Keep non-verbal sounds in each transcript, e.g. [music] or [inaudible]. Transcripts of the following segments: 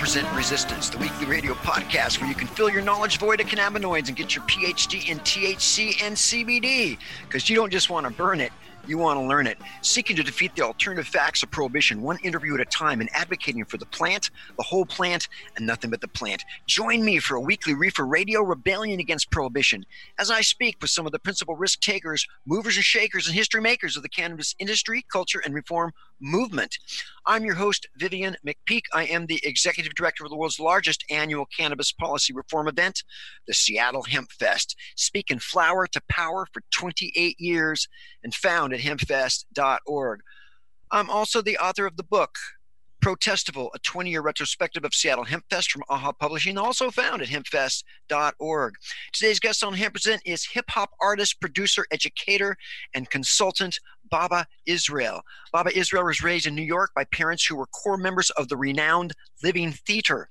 Welcome to the Hemp Present Resistance, the weekly radio podcast where you can fill your knowledge void of cannabinoids and get your PhD in THC and CBD. Because you don't just want to burn it, you want to learn it. Seeking to defeat the alternative facts of prohibition, one interview at a time, and advocating for the plant, the whole plant, and nothing but the plant. Join me for a weekly reefer radio rebellion against prohibition as I speak with some of the principal risk takers, movers and shakers, and history makers of the cannabis industry, culture, and reform movement. I'm your host, Vivian McPeak. I am the executive director of the world's largest annual cannabis policy reform event, the Seattle Hemp Fest. Speaking flower to power for 28 years and found at hempfest.org. I'm also the author of the book, Protestival, a 20 year retrospective of Seattle Hemp Fest from AHA Publishing, also found at hempfest.org. Today's guest on Hemp Present is hip hop artist, producer, educator, and consultant Baba Israel. Baba Israel was raised in New York by parents who were core members of the renowned Living Theater.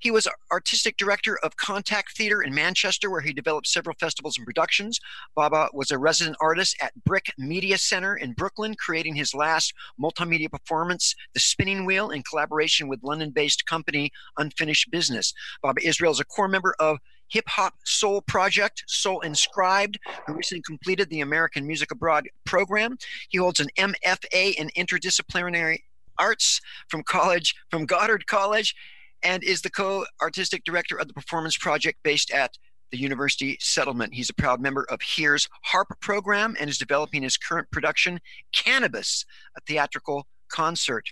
He was artistic director of Contact Theater in Manchester, where he developed several festivals and productions. Baba was a resident artist at BRIC Media Center in Brooklyn, creating his last multimedia performance, The Spinning Wheel, in collaboration with London based company Unfinished Business. Baba Israel is a core member of hip hop soul project, Soul Inscribed, who recently completed the American Music Abroad program. He holds an MFA in interdisciplinary arts from college, from Goddard College, and is the co artistic director of the performance project based at the University Settlement. He's a proud member of HERE's HARP program and is developing his current production, Cannabis, a theatrical concert.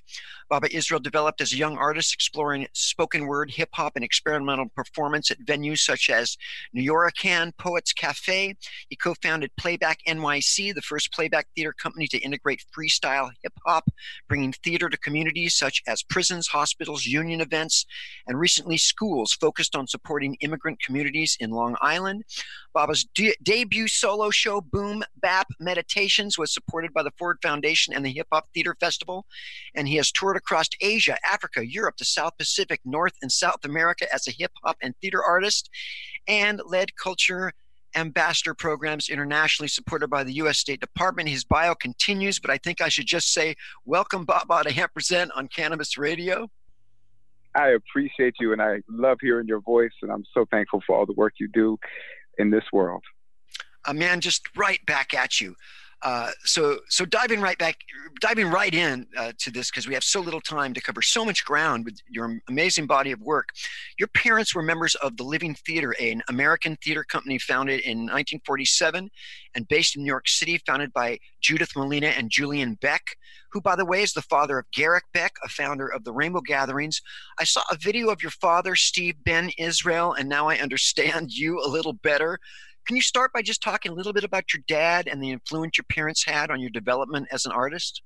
Baba Israel developed as a young artist, exploring spoken word, hip hop, and experimental performance at venues such as Nuyorican Poets Cafe. He co founded Playback NYC, the first playback theater company to integrate freestyle hip hop, bringing theater to communities such as prisons, hospitals, union events, and recently schools focused on supporting immigrant communities in Long Island. Baba's de- debut solo show, Boom Bap Meditations, was supported by the Ford Foundation and the Hip Hop Theater Festival. And he has toured across Asia, Africa, Europe, the South Pacific, North and South America as a hip hop and theater artist, and led culture ambassador programs internationally supported by the U.S. State Department. His bio continues, but I think I should just say, welcome, Baba, to Hemp Present on Cannabis Radio. I appreciate you, and I love hearing your voice, and I'm so thankful for all the work you do in this world. A man, just right back at you. Uh, so, so diving right back, diving right in uh, to this because we have so little time to cover so much ground with your amazing body of work. Your parents were members of the Living Theater, an American theater company founded in 1947 and based in New York City, founded by Judith Malina and Julian Beck, who, by the way, is the father of Garrick Beck, a founder of the Rainbow Gatherings. I saw a video of your father, Steve Ben Israel, and now I understand [laughs] you a little better. Can you start by just talking a little bit about your dad and the influence your parents had on your development as an artist?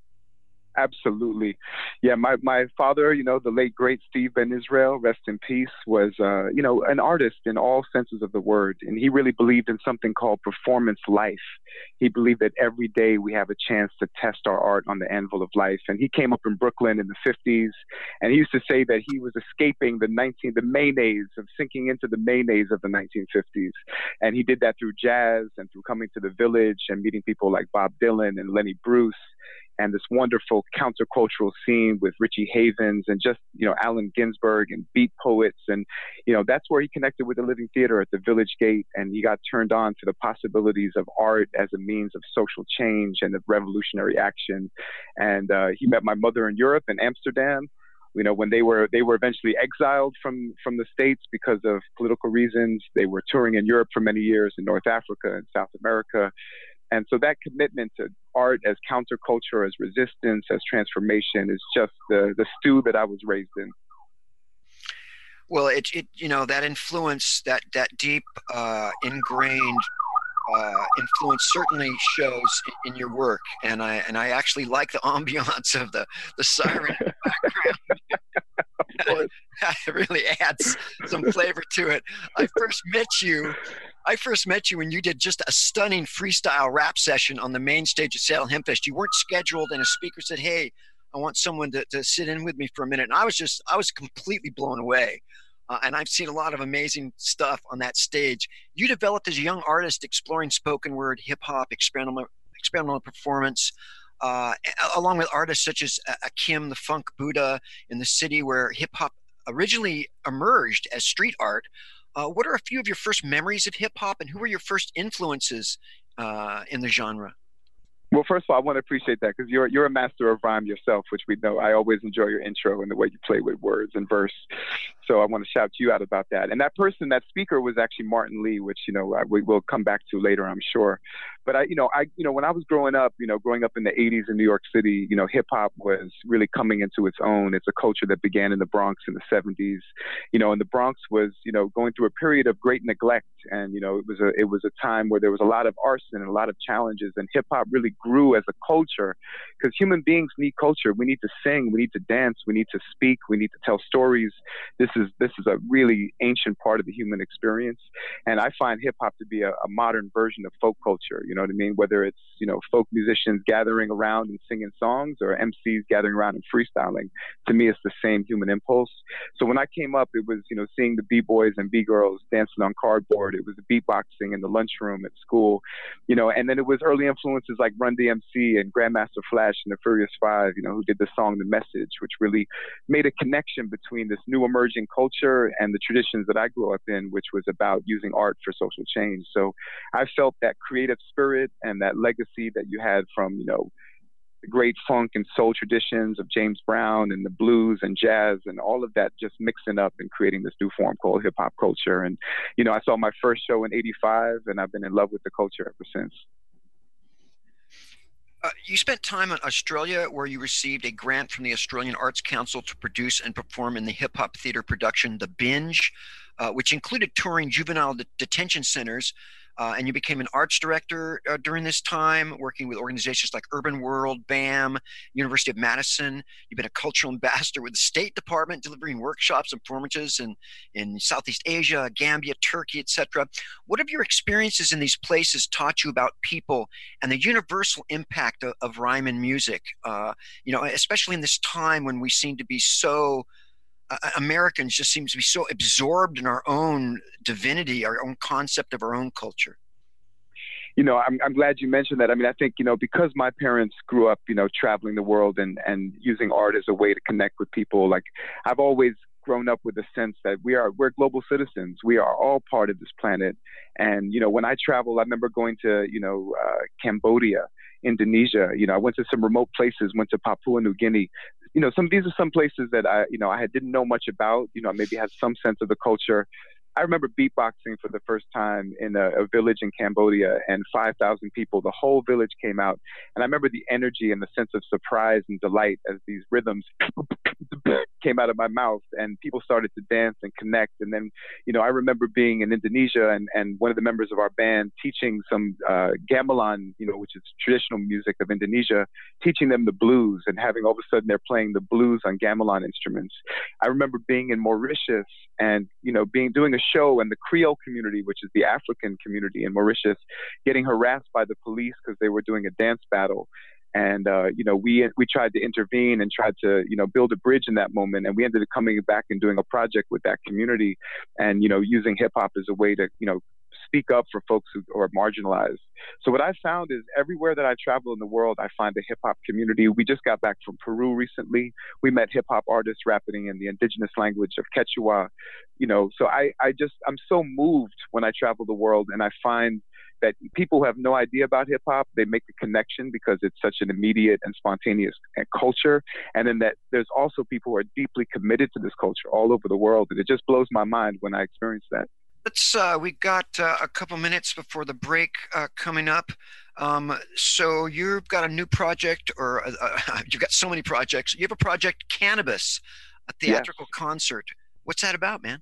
Absolutely. Yeah, my, my father, you know, the late great Steve Ben Israel, rest in peace, was, uh, you know, an artist in all senses of the word. And he really believed in something called performance life. He believed that every day we have a chance to test our art on the anvil of life. And he came up in Brooklyn in the 50s. And he used to say that he was escaping the 19, the mayonnaise of sinking into the mayonnaise of the 1950s. And he did that through jazz and through coming to the village and meeting people like Bob Dylan and Lenny Bruce and this wonderful countercultural scene with Richie Havens and just, you know, Allen Ginsberg and beat poets. And, you know, that's where he connected with the Living Theater at the Village Gate. And he got turned on to the possibilities of art as a means of social change and of revolutionary action. And uh, he met my mother in Europe in Amsterdam you know when they were they were eventually exiled from from the states because of political reasons they were touring in europe for many years in north africa and south america and so that commitment to art as counterculture, as resistance, as transformation is just the, the stew that I was raised in. Well, it, it you know that influence, that that deep uh, ingrained uh, influence certainly shows in your work, and I and I actually like the [laughs] ambiance of the the siren in the background. [laughs] [laughs] it really adds some flavor to it. I first met you I first met you when you did just a stunning freestyle rap session on the main stage at Seattle Hempfest. You weren't scheduled, and a speaker said, "Hey, I want someone to, to sit in with me for a minute." And I was just, I was completely blown away. Uh, and I've seen a lot of amazing stuff on that stage. You developed as a young artist, exploring spoken word, hip hop, experimental, experimental performance. Uh, along with artists such as uh, Akim, the Funk Buddha, in the city where hip hop originally emerged as street art, uh, what are a few of your first memories of hip hop, and who were your first influences uh, in the genre? Well, first of all, I want to appreciate that because you're you're a master of rhyme yourself, which we know. I always enjoy your intro and the way you play with words and verse. So I want to shout you out about that. And that person, that speaker, was actually Martin Lee, which you know uh, we will come back to later, I'm sure. But I, you know, I, you know, when I was growing up, you know, growing up in the '80s in New York City, you know, hip hop was really coming into its own. It's a culture that began in the Bronx in the '70s, you know, and the Bronx was, you know, going through a period of great neglect, and you know, it was a it was a time where there was a lot of arson and a lot of challenges, and hip hop really grew as a culture because human beings need culture. We need to sing, we need to dance, we need to speak, we need to tell stories. This is this is a really ancient part of the human experience, and I find hip hop to be a, a modern version of folk culture. You know what I mean? Whether it's you know folk musicians gathering around and singing songs, or MCs gathering around and freestyling, to me it's the same human impulse. So when I came up, it was you know seeing the b boys and b girls dancing on cardboard. It was the beatboxing in the lunchroom at school, you know, and then it was early influences like Run DMC and Grandmaster Flash and the Furious Five, you know, who did the song The Message, which really made a connection between this new emerging culture and the traditions that I grew up in, which was about using art for social change. So I felt that creative spirit and that legacy that you had from, you know, the great funk and soul traditions of James Brown and the blues and jazz and all of that just mixing up and creating this new form called hip hop culture. And, you know, I saw my first show in 85 and I've been in love with the culture ever since. Uh, you spent time in Australia where you received a grant from the Australian Arts Council to produce and perform in the hip hop theater production The Binge, uh, which included touring juvenile de- detention centers uh, and you became an arts director uh, during this time, working with organizations like Urban Word, BAM, University of Madison. You've been a cultural ambassador with the State Department, delivering workshops and performances in, in Southeast Asia, Gambia, Turkey, etc. What have your experiences in these places taught you about people and the universal impact of, of rhyme and music? Uh, you know, especially in this time when we seem to be so Americans just seem to be so absorbed in our own divinity, our own concept of our own culture. You know, I'm, I'm glad you mentioned that. I mean, I think, you know, because my parents grew up, you know, traveling the world and, and using art as a way to connect with people, like I've always grown up with a sense that we are we're global citizens. We are all part of this planet. And you know, when I travel, I remember going to you know uh, Cambodia Indonesia. You know, I went to some remote places, went to Papua New Guinea. You know, some these are some places that I, you know, I didn't know much about. You know, I maybe had some sense of the culture. I remember beatboxing for the first time in a, a village in Cambodia, and 5,000 people, the whole village came out. And I remember the energy and the sense of surprise and delight as these rhythms [laughs] came out of my mouth, and people started to dance and connect. And then, you know, I remember being in Indonesia, and, and one of the members of our band teaching some uh, gamelan, you know, which is traditional music of Indonesia, teaching them the blues, and having all of a sudden they're playing the blues on gamelan instruments. I remember being in Mauritius and you know being doing a show and the Creole community, which is the African community in Mauritius, getting harassed by the police because they were doing a dance battle. And uh, you know, we we tried to intervene and tried to you know build a bridge in that moment, and we ended up coming back and doing a project with that community, and you know, using hip hop as a way to you know speak up for folks who are marginalized. So what I found is everywhere that I travel in the world, I find a hip hop community. We just got back from Peru recently. We met hip hop artists rapping in the indigenous language of Quechua. You know, so I, I just I'm so moved when I travel the world and I find that people who have no idea about hip hop, they make the connection because it's such an immediate and spontaneous uh, culture. And then that there's also people who are deeply committed to this culture all over the world. And it just blows my mind when I experience that. Let's. Uh, we got uh, a couple minutes before the break uh, coming up. Um, so you've got a new project, or uh, uh, [laughs] you've got so many projects. You have a project, Cannabis, a theatrical yes. concert. What's that about, man?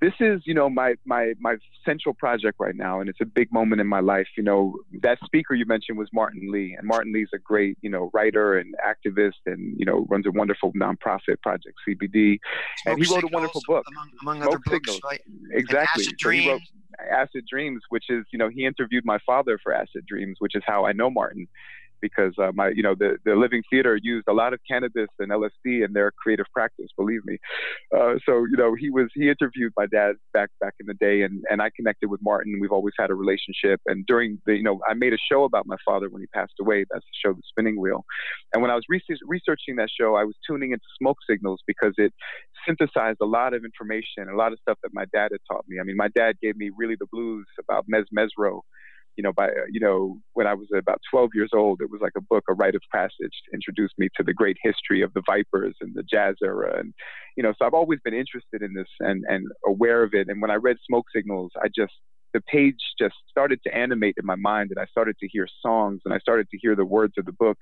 This is you know my my my central project right now and it's a big moment in my life. You know that speaker you mentioned was martin lee and martin lee's a great you know writer and activist and you know runs a wonderful nonprofit project cbd Smoke and he wrote a wonderful book among, among other books right? exactly. Acid so he wrote acid dreams which is you know he interviewed my father for acid dreams which is how i know martin because uh, my, you know, the, the Living Theater used a lot of cannabis and LSD in their creative practice. Believe me. Uh, so you know, he was he interviewed my dad back back in the day, and and I connected with Martin. We've always had a relationship. And during the, you know, I made a show about my father when he passed away. That's the show, The Spinning Wheel. And when I was researching that show, I was tuning into smoke signals because it synthesized a lot of information, a lot of stuff that my dad had taught me. I mean, my dad gave me really the blues about Mezz Mezzrow you know, by, uh, you know, when I was about 12 years old, it was like a book, a rite of passage to introduce me to the great history of the Vipers and the jazz era. And, you know, so I've always been interested in this and, and aware of it. And when I read Smoke Signals, I just, the page just started to animate in my mind and I started to hear songs and I started to hear the words of the book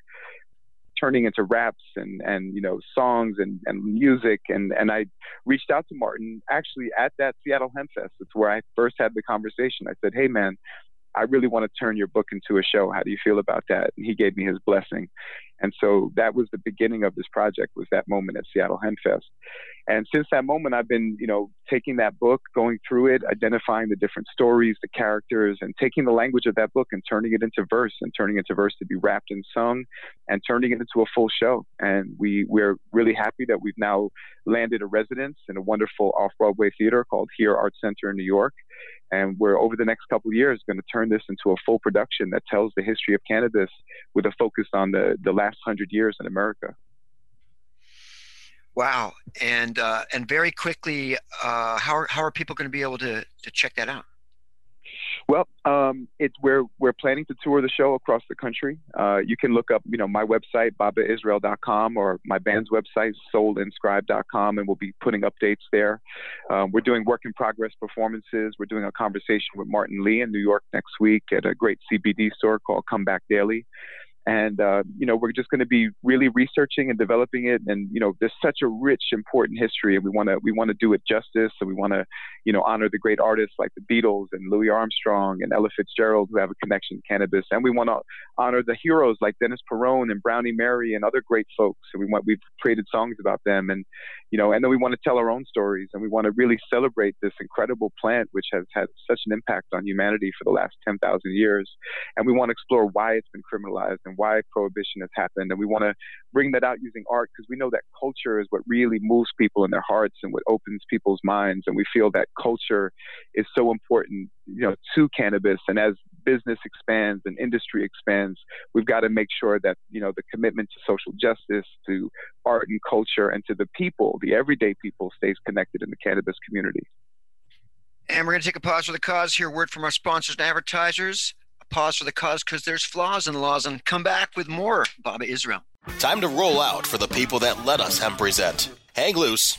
turning into raps and and you know songs and and music and and I reached out to Martin actually at that Seattle Hempfest. It's where I first had the conversation. I said, "Hey man, I really want to turn your book into a show. How do you feel about that? And he gave me his blessing. And so that was the beginning of this project was that moment at Seattle Hempfest. And since that moment, I've been, you know, taking that book, going through it, identifying the different stories, the characters, and taking the language of that book and turning it into verse and turning it into verse to be rapped and sung and turning it into a full show. And we, we're really happy that we've now landed a residence in a wonderful off-Broadway theater called Here Art Center in New York. And we're over the next couple of years going to turn this into a full production that tells the history of cannabis with a focus on the, the last hundred years in America. Wow. And uh, and very quickly, uh, how, are, how are people going to be able to, to check that out? Well, um, it's we're we're planning to tour the show across the country. Uh, you can look up, you know, my website babaisrael.com or my band's website soulinscribed.com, and we'll be putting updates there. Um, we're doing work in progress performances. We're doing a conversation with Martin Lee in New York next week at a great CBD store called Comeback Daily and uh, you know we're just going to be really researching and developing it. And you know there's such a rich important history and we want to we want to do it justice. And we want to you know honor the great artists like the beatles and louis armstrong and ella fitzgerald who have a connection to cannabis. And we want to honor the heroes like dennis peron and brownie mary and other great folks. And we want we've created songs about them. And you know and then we want to tell our own stories. And we want to really celebrate this incredible plant which has had such an impact on humanity for the last 10,000 years. And we want to explore why it's been criminalized and why prohibition has happened. And we want to bring that out using art because we know that culture is what really moves people in their hearts and what opens people's minds. And we feel that culture is so important, you know, to cannabis. And as business expands and industry expands, we've got to make sure that, you know, the commitment to social justice, to art and culture, and to the people, the everyday people, stays connected in the cannabis community. And we're going to take a pause for the cause here. Word from our sponsors and advertisers pause for the cause because there's flaws in laws and come back with more Baba Israel. Time to roll out for the people that let us hemp present. Hang loose.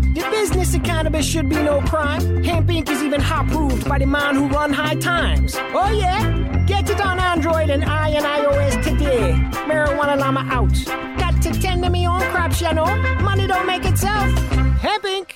The business of cannabis should be no crime. Hemp Inc. is even hot proved by the man who run high times. Oh yeah? Get it on Android and I and iOS today. Marijuana Llama out. Got to tend to me own crops, you know. Money don't make itself. Hemp Inc.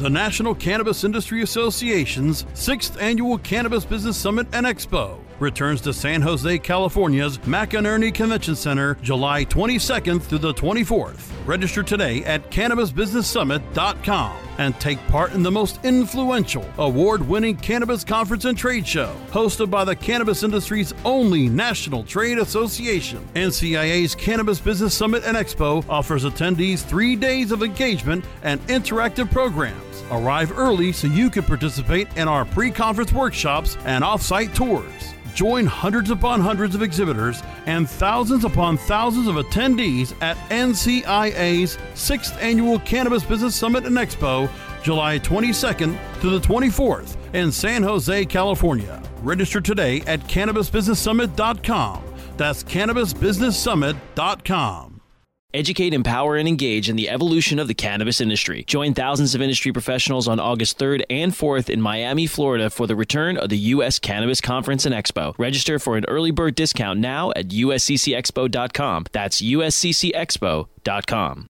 The National Cannabis Industry Association's sixth annual Cannabis Business Summit and Expo returns to San Jose, California's McEnery Convention Center July 22nd through the 24th. Register today at CannabisBusinessSummit.com and take part in the most influential, award winning cannabis conference and trade show, hosted by the cannabis industry's only national trade association. NCIA's Cannabis Business Summit and Expo offers attendees three days of engagement and interactive programs. Arrive early so you can participate in our pre conference workshops and off site tours. Join hundreds upon hundreds of exhibitors and thousands upon thousands of attendees at NCIA's 6th Annual Cannabis Business Summit and Expo, July 22nd to the 24th in San Jose, California. Register today at CannabisBusinessSummit.com. That's CannabisBusinessSummit.com. Educate, empower, and engage in the evolution of the cannabis industry. Join thousands of industry professionals on August 3rd and 4th in Miami, Florida for the return of the U.S. Cannabis Conference and Expo. Register for an early bird discount now at usccexpo.com. That's usccexpo.com.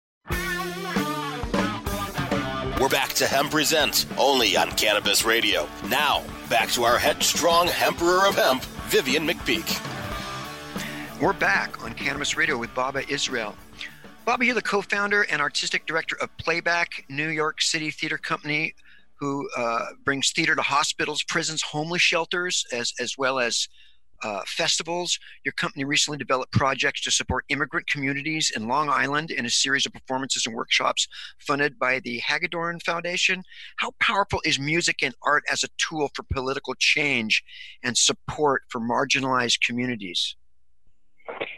We're back to Hemp Present, only on Cannabis Radio. Now, back to our headstrong Emperor of Hemp, Vivian McPeak. We're back on Cannabis Radio with Baba Israel. Baba, you're the co-founder and artistic director of Playback New York City Theater Company, who uh, brings theater to hospitals, prisons, homeless shelters, as as well as uh, festivals. Your company recently developed projects to support immigrant communities in Long Island in a series of performances and workshops funded by the Hagedorn Foundation. How powerful is music and art as a tool for political change and support for marginalized communities?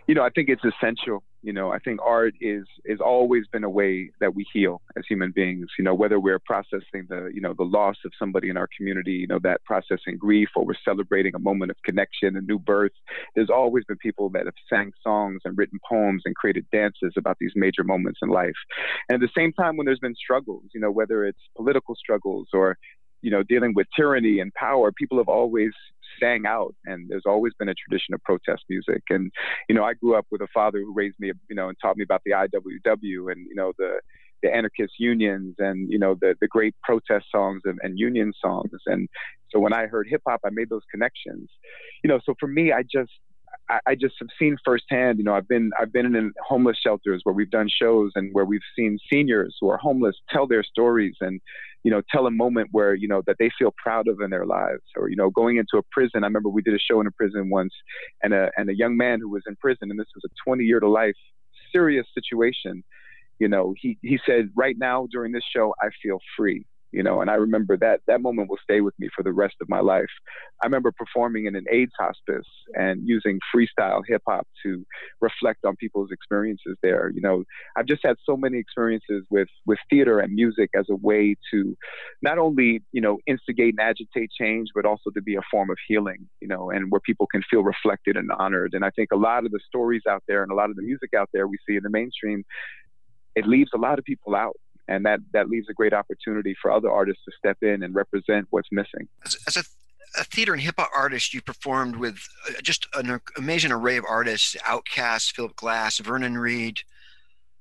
You know, I think it's essential you know i think art is is always been a way that we heal as human beings you know whether we're processing the you know the loss of somebody in our community you know that processing grief or we're celebrating a moment of connection a new birth. There's always been people that have sang songs and written poems and created dances about these major moments in life. And at the same time when there's been struggles you know whether it's political struggles or you know dealing with tyranny and power people have always sang out and there's always been a tradition of protest music. And you know i grew up with a father who raised me you know and taught me about the iww and you know the the anarchist unions and you know the the great protest songs and, and union songs. And so when i heard hip hop i made those connections. You know so for me i just I, just have seen firsthand, you know, I've been I've been in homeless shelters where we've done shows and where we've seen seniors who are homeless tell their stories and you know, tell a moment where, you know, that they feel proud of in their lives. Or, you know, going into a prison. I remember we did a show in a prison once and a and a young man who was in prison and this was a twenty year to life serious situation. You know, he he said, Right now during this show I feel free you know and i remember that that moment will stay with me for the rest of my life. I remember performing in an aids hospice and using freestyle hip hop to reflect on people's experiences there. You know i've just had so many experiences with with theater and music as a way to not only you know instigate and agitate change but also to be a form of healing you know and where people can feel reflected and honored. And i think a lot of the stories out there and a lot of the music out there we see in the mainstream it leaves a lot of people out and that that leaves a great opportunity for other artists to step in and represent what's missing. As, as a, a, theater and hip hop artist, you performed with uh, just an amazing array of artists: Outkast, Philip Glass, Vernon Reid.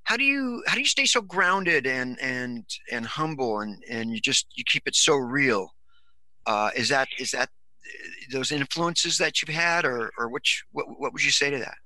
How do you how do you stay so grounded and and and humble and and you just you keep it so real? Uh, is that is that uh, those influences that you've had, or or which what what would you say to that?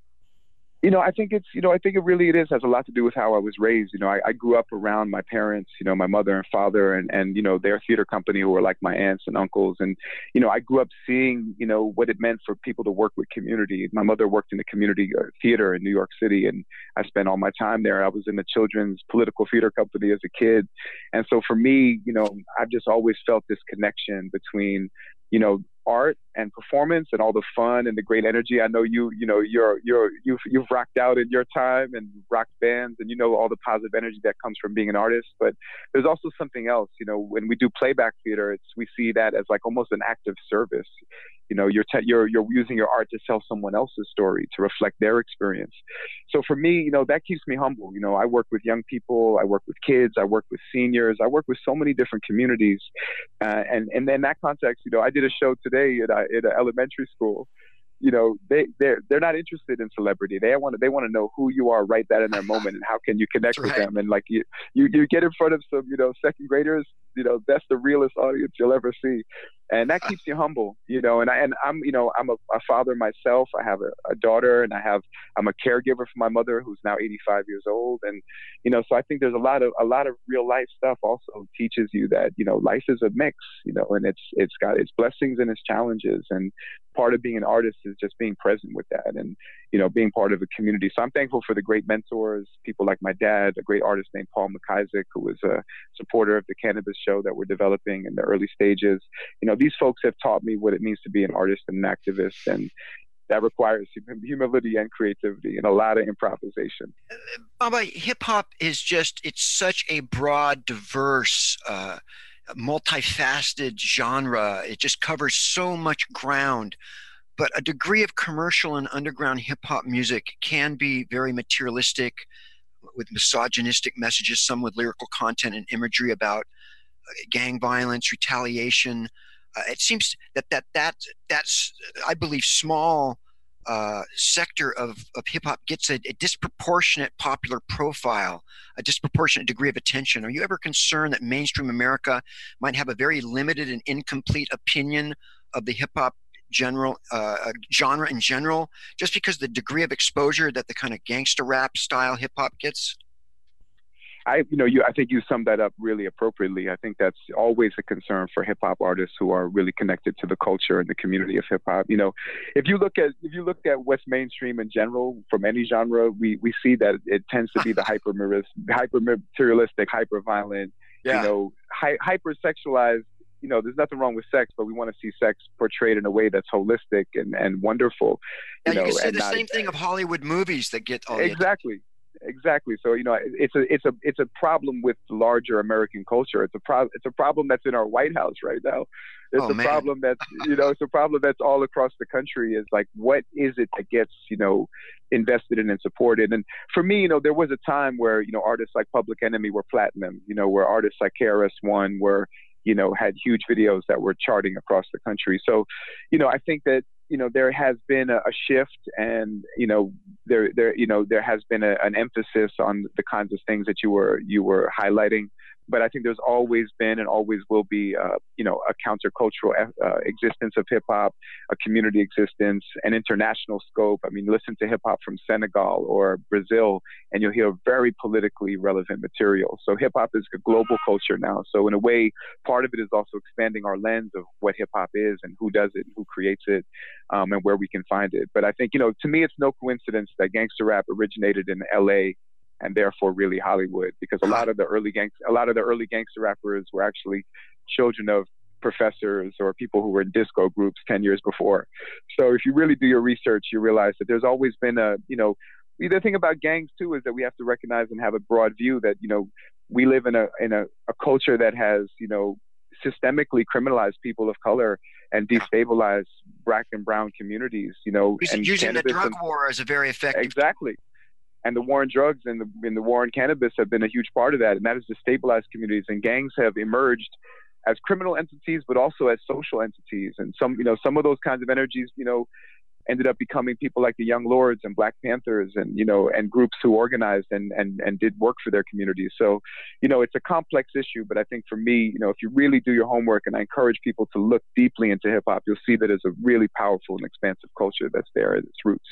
You know, I think it's, you know, I think it really it is has a lot to do with how I was raised. You know, I, I grew up around my parents, you know, my mother and father, and and you know their theater company who were like my aunts and uncles, and you know, I grew up seeing, you know, what it meant for people to work with community. My mother worked in the community uh, theater in New York City, and I spent all my time there. I was in the children's political theater company as a kid, and so for me, you know, I've just always felt this connection between you know art and performance and all the fun and the great energy. I know you, you know, you're you're you've you've rocked out in your time and rocked bands and you know all the positive energy that comes from being an artist. But there's also something else. You know, when we do playback theater, it's we see that as like almost an act of service. You know, you're te- you're you're using your art to tell someone else's story to reflect their experience. So for me, you know, that keeps me humble. You know, I work with young people, I work with kids, I work with seniors, I work with so many different communities, uh, and and in that context, you know, I did a show today at, uh, at an elementary school you know they they're they're not interested in celebrity. They want to they want to know who you are right that in their moment and how can you connect with them. And like you, you you get in front of some you know second graders you know that's the realest audience you'll ever see and that keeps you humble you know and I and I'm you know I'm a, a father myself. I have a, a, daughter and I have I'm a caregiver for my mother who's now 85 years old. And you know so I think there's a lot of a lot of real life stuff also teaches you that you know life is a mix you know and it's it's got its blessings and its challenges. And part of being an artist is just being present with that and you know being part of a community. So i'm thankful for the great mentors people like my dad a great artist named paul mcisaac who was a supporter of the cannabis show that we're developing in the early stages. You know these folks have taught me what it means to be an artist and an activist and that requires humility and creativity and a lot of improvisation. Baba, hip hop is just, it's such a broad, diverse, uh, multifaceted genre. It just covers so much ground. But a degree of commercial and underground hip hop music can be very materialistic with misogynistic messages, some with lyrical content and imagery about uh, gang violence, retaliation. Uh, it seems that that that that's I believe small uh, sector of, of hip hop gets a, a, disproportionate popular profile, a disproportionate degree of attention. Are you ever concerned that mainstream America might have a very limited and incomplete opinion of the hip hop general uh, uh, genre in general, just because the degree of exposure that the kind of gangster rap style hip hop gets? I, you know, you, I think you summed that up really appropriately. I think that's always a concern for hip hop artists who are really connected to the culture and the community of hip hop. You know, if you look at if you look at West mainstream in general from any genre, we we see that it tends to be the [laughs] hyper hyper materialistic, hyper violent, yeah. you know, hy- hyper sexualized you know, there's nothing wrong with sex, but we want to see sex portrayed in a way that's holistic and, and wonderful. You, you know, you can say the not, same thing of Hollywood movies that get all exactly exactly. So you know, it's a it's a it's a problem with larger American culture. It's a problem. It's a problem that's in our White House right now. It's oh, a man. problem that's you know it's a problem that's all across the country. Is like what is it that gets you know invested in and supported? And for me, you know, there was a time where you know artists like Public Enemy were platinum. You know, where artists like KRS One were you know had huge videos that were charting across the country. So, you know, I think that you know there has been a, a shift and you know there there you know there has been a, an emphasis on the kinds of things that you were you were highlighting but I think there's always been and always will be, uh, you know, a countercultural uh, existence of hip hop, a community existence, an international scope. I mean, listen to hip hop from Senegal or Brazil, and you'll hear very politically relevant material. So hip hop is a global culture now. So in a way, part of it is also expanding our lens of what hip hop is and who does it, and who creates it, um, and where we can find it. But I think, you know, to me, it's no coincidence that gangster rap originated in L.A and therefore really Hollywood because a lot of the early gangs a lot of the early gangster rappers were actually children of professors or people who were in disco groups 10 years before. So if you really do your research, you realize that there's always been a, you know, the thing about gangs too is that we have to recognize and have a broad view that, you know, we live in a in a, a culture that has, you know, systemically criminalized people of color and destabilized black and brown communities, you know, using, and using the drug and, war as a very effective exactly and the war on drugs and the, and the war on cannabis have been a huge part of that, and that has destabilized communities. And gangs have emerged as criminal entities, but also as social entities. And some, you know, some of those kinds of energies, you know, ended up becoming people like the Young Lords and Black Panthers, and you know, and groups who organized and and and did work for their communities. So, you know, it's a complex issue, but I think for me, you know, if you really do your homework, and I encourage people to look deeply into hip hop, you'll see that it's a really powerful and expansive culture that's there at its roots.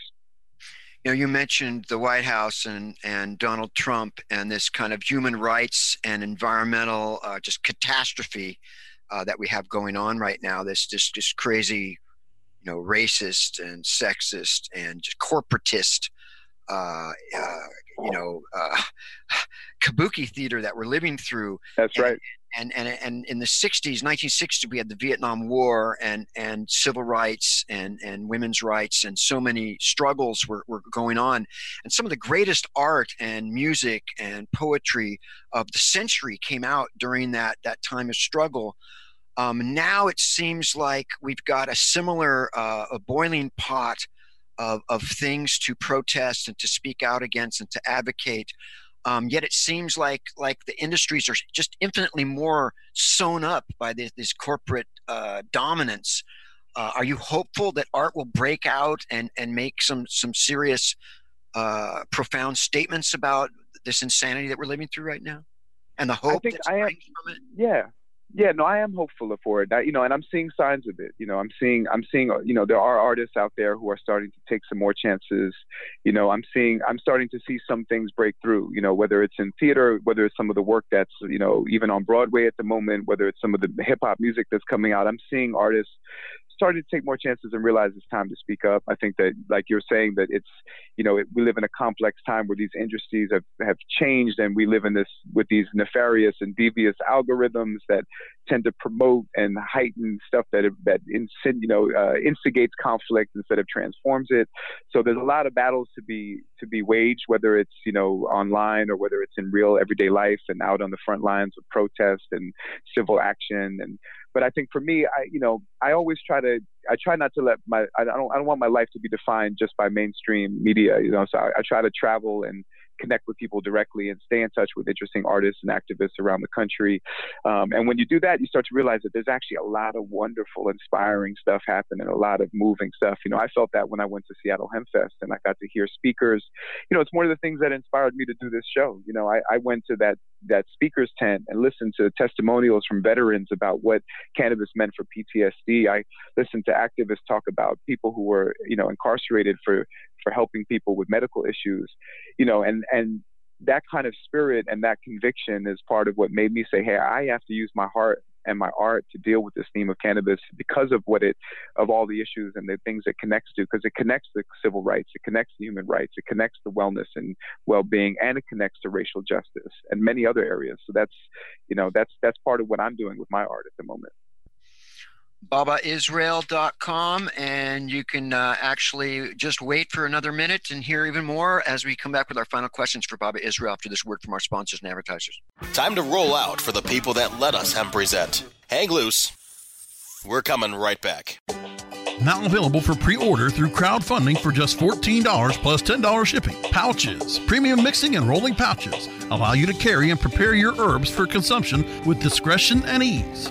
You know, you mentioned the White House and and Donald Trump and this kind of human rights and environmental uh, just catastrophe uh, that we have going on right now. This just just crazy, you know, racist and sexist and just corporatist, uh, uh you know, uh, [laughs] kabuki theater that we're living through. That's and, right and and and in the 60s 1960s we had the vietnam war and and civil rights and and women's rights and so many struggles were, were going on. And some of the greatest art and music and poetry of the century came out during that that time of struggle. Um, now it seems like we've got a similar uh, a boiling pot of, of things to protest and to speak out against and to advocate um, yet it seems like like the industries are just infinitely more sewn up by this, this corporate uh, dominance. Uh, are you hopeful that art will break out and and make some some serious, uh, profound statements about this insanity that we're living through right now, and the hope I think I am, Yeah, yeah, no, I am hopeful for it. I, you know, and I'm seeing signs of it. You know, I'm seeing, I'm seeing, you know, there are artists out there who are starting to take some more chances. You know, I'm seeing, I'm starting to see some things break through. You know, whether it's in theater, whether it's some of the work that's, you know, even on Broadway at the moment, whether it's some of the hip hop music that's coming out. I'm seeing artists starting to take more chances and realize it's time to speak up. I think that, like you're saying, that it's, you know, it, we live in a complex time where these industries have, have changed and we live in this with these nefarious and devious algorithms that tend to promote and heighten stuff that, that you know, uh, instigates conflict instead of transforms it. So there's a lot of battles to be, to be waged, whether it's, you know, online or whether it's in real everyday life and out on the front lines of protest and civil action and but I think for me, I you know I always try to I try not to let my I don't I don't want my life to be defined just by mainstream media. You know, so I, I try to travel and connect with people directly and stay in touch with interesting artists and activists around the country. Um, and when you do that, you start to realize that there's actually a lot of wonderful, inspiring stuff happening, a lot of moving stuff. You know, I felt that when I went to Seattle Hempfest and I got to hear speakers. You know, it's one of the things that inspired me to do this show. You know, I, I went to that that speakers tent and listened to testimonials from veterans about what cannabis meant for PTSD. I listened to activists talk about people who were, you know, incarcerated for for helping people with medical issues, you know, and and that kind of spirit and that conviction is part of what made me say, hey, I have to use my heart and my art to deal with this theme of cannabis because of what it of all the issues and the things it connects to because it connects to civil rights it connects to human rights it connects to wellness and well-being and it connects to racial justice and many other areas. So that's you know that's that's part of what i'm doing with my art at the moment babaisrael.com and you can uh, actually just wait for another minute and hear even more as we come back with our final questions for Baba Israel after this word from our sponsors and advertisers. Time to roll out for the people that let us hemp present. Hang loose. We're coming right back. Now available for pre-order through crowdfunding for just $14 plus $10 shipping. Pouches, premium mixing and rolling pouches allow you to carry and prepare your herbs for consumption with discretion and ease.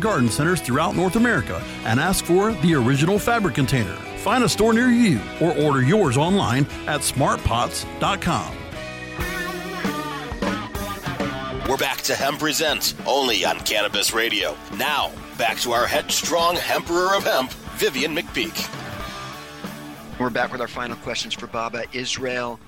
garden centers throughout North America and ask for the original fabric container. Find a store near you or order yours online at smartpots.com. We're back to Hemp Present, only on Cannabis Radio. Now, back to our headstrong Emperor of Hemp, Vivian McPeak. We're back with our final questions for Baba Israel.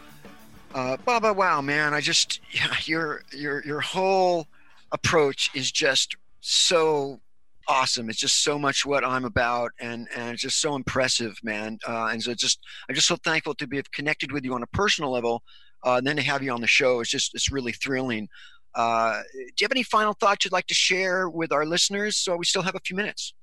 Uh, Baba, wow, man, I just yeah, [laughs] your your your whole approach is just so awesome. It's just so much what I'm about, and and it's just so impressive, man. Uh, and so just I'm just so thankful to be connected with you on a personal level, uh, and then to have you on the show is just it's really thrilling. Uh, do you have any final thoughts you'd like to share with our listeners? So we still have a few minutes.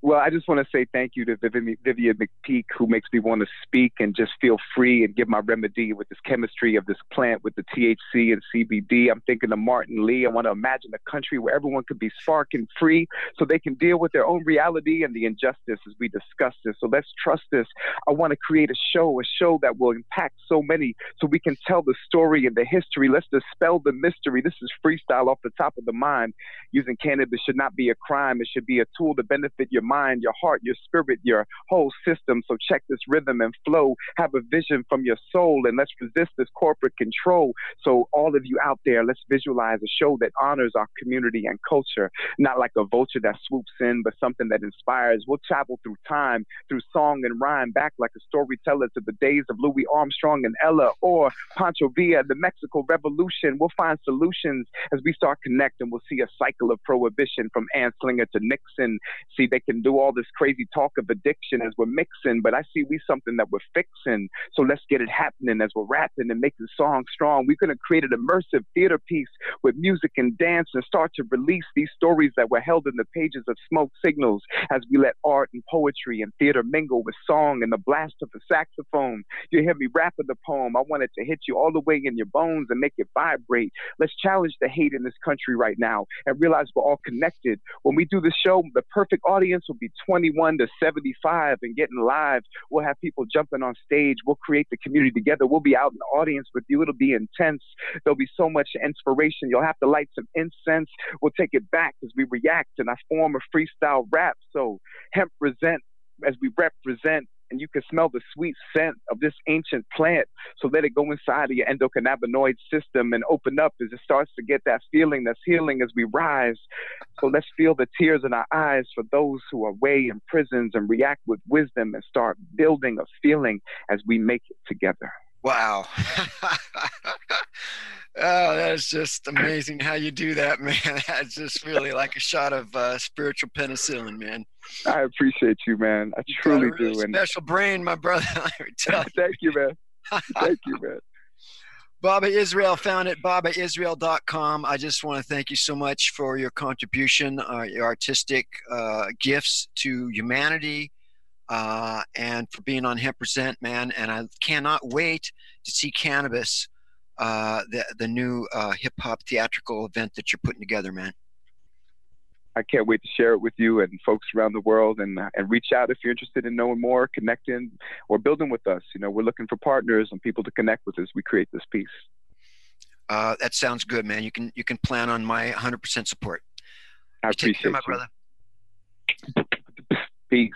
Well, I just want to say thank you to Vivian, McPeak, who makes me want to speak and just feel free and give my remedy with this chemistry of this plant with the THC and CBD. I'm thinking of Martin Lee. I want to imagine a country where everyone could be sparking free so they can deal with their own reality and the injustice as we discuss this. So let's trust this. I want to create a show, a show that will impact so many so we can tell the story and the history. Let's dispel the mystery. This is freestyle off the top of the mind. Using cannabis should not be a crime, it should be a tool to benefit your mind, your heart, your spirit, your whole system. So check this rhythm and flow. Have a vision from your soul and let's resist this corporate control. So all of you out there, let's visualize a show that honors our community and culture, not like a vulture that swoops in, but something that inspires. We'll travel through time, through song and rhyme, back like a storyteller to the days of Louis Armstrong and Ella or Pancho Villa, the Mexico Revolution. We'll find solutions as we start connecting. We'll see a cycle of prohibition from Anslinger to Nixon. See, they can do all this crazy talk of addiction as we're mixing, but I see we something that we're fixing. So let's get it happening as we're rapping and making songs strong. We're going to create an immersive theater piece with music and dance and start to release these stories that were held in the pages of smoke signals as we let art and poetry and theater mingle with song and the blast of the saxophone. You hear me rapping the poem. I want it to hit you all the way in your bones and make it vibrate. Let's challenge the hate in this country right now and realize we're all connected. When we do the show, the perfect audience will be 21 to 75 and getting live. We'll have people jumping on stage. We'll create the community together. We'll be out in the audience with you. It'll be intense. There'll be so much inspiration. You'll have to light some incense. We'll take it back as we react and I form a freestyle rap. So hemp present as we represent and you can smell the sweet scent of this ancient plant. So let it go inside of your endocannabinoid system and open up as it starts to get that feeling that's healing as we rise. So let's feel the tears in our eyes for those who are way in prisons and react with wisdom and start building a feeling as we make it together. Wow. [laughs] Oh, that's just amazing how you do that, [laughs] man. That's just really like a shot of uh, spiritual penicillin, man. I appreciate you, man. I truly really do. Special brain, my brother. [laughs] [laughs] Thank you, man. Thank you, man. Baba Israel found it, babaisrael.com. I just want to thank you so much for your contribution, uh, your artistic uh, gifts to humanity, uh, and for being on Hemp Present, man. And I cannot wait to see cannabis uh, the the new uh, hip hop theatrical event that you're putting together, man. I can't wait to share it with you and folks around the world, and and reach out if you're interested in knowing more, connecting, or building with us. You know, we're looking for partners and people to connect with as we create this piece. Uh, that sounds good, man. You can you can plan on my 100% support. I you appreciate care, my you. brother. Peace.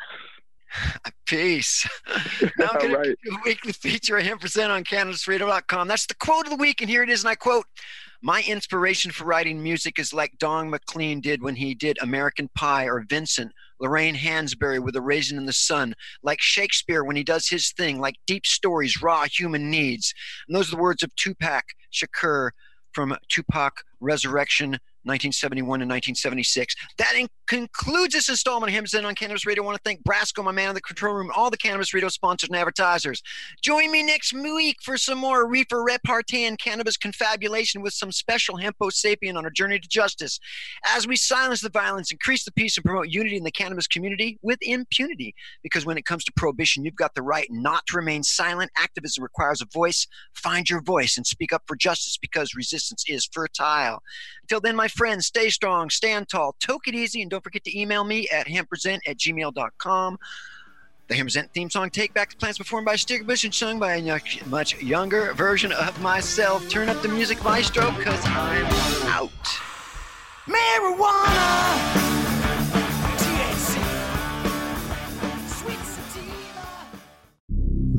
[laughs] Peace. [laughs] now I'm going right. to do a weekly feature of Hemp Present on CannabisRadio.com. That's the quote of the week, and here it is, and I quote, my inspiration for writing music is like Don McLean did when he did American Pie or Vincent, Lorraine Hansberry with A Raisin in the Sun, like Shakespeare when he does his thing, like deep stories, raw human needs. And those are the words of Tupac Shakur from Tupac Resurrection 1971 and 1976. That in- concludes this installment of Hymns In on Cannabis Radio. I want to thank Brasco, my man in the control room, all the Cannabis Radio sponsors and advertisers. Join me next week for some more reefer repartee and cannabis confabulation with some special Hempo sapien on a journey to justice as we silence the violence, increase the peace, and promote unity in the cannabis community with impunity. Because when it comes to prohibition, you've got the right not to remain silent. Activism requires a voice. Find your voice and speak up for justice because resistance is fertile. Until then, my friends, stay strong, stand tall, toke it easy, and don't forget to email me at hempresent at gmail.com. The Hemp Present theme song, Take Back the Plants, performed by Sticker Bush and sung by a much younger version of myself. Turn up the music, maestro, because I'm out. Marijuana.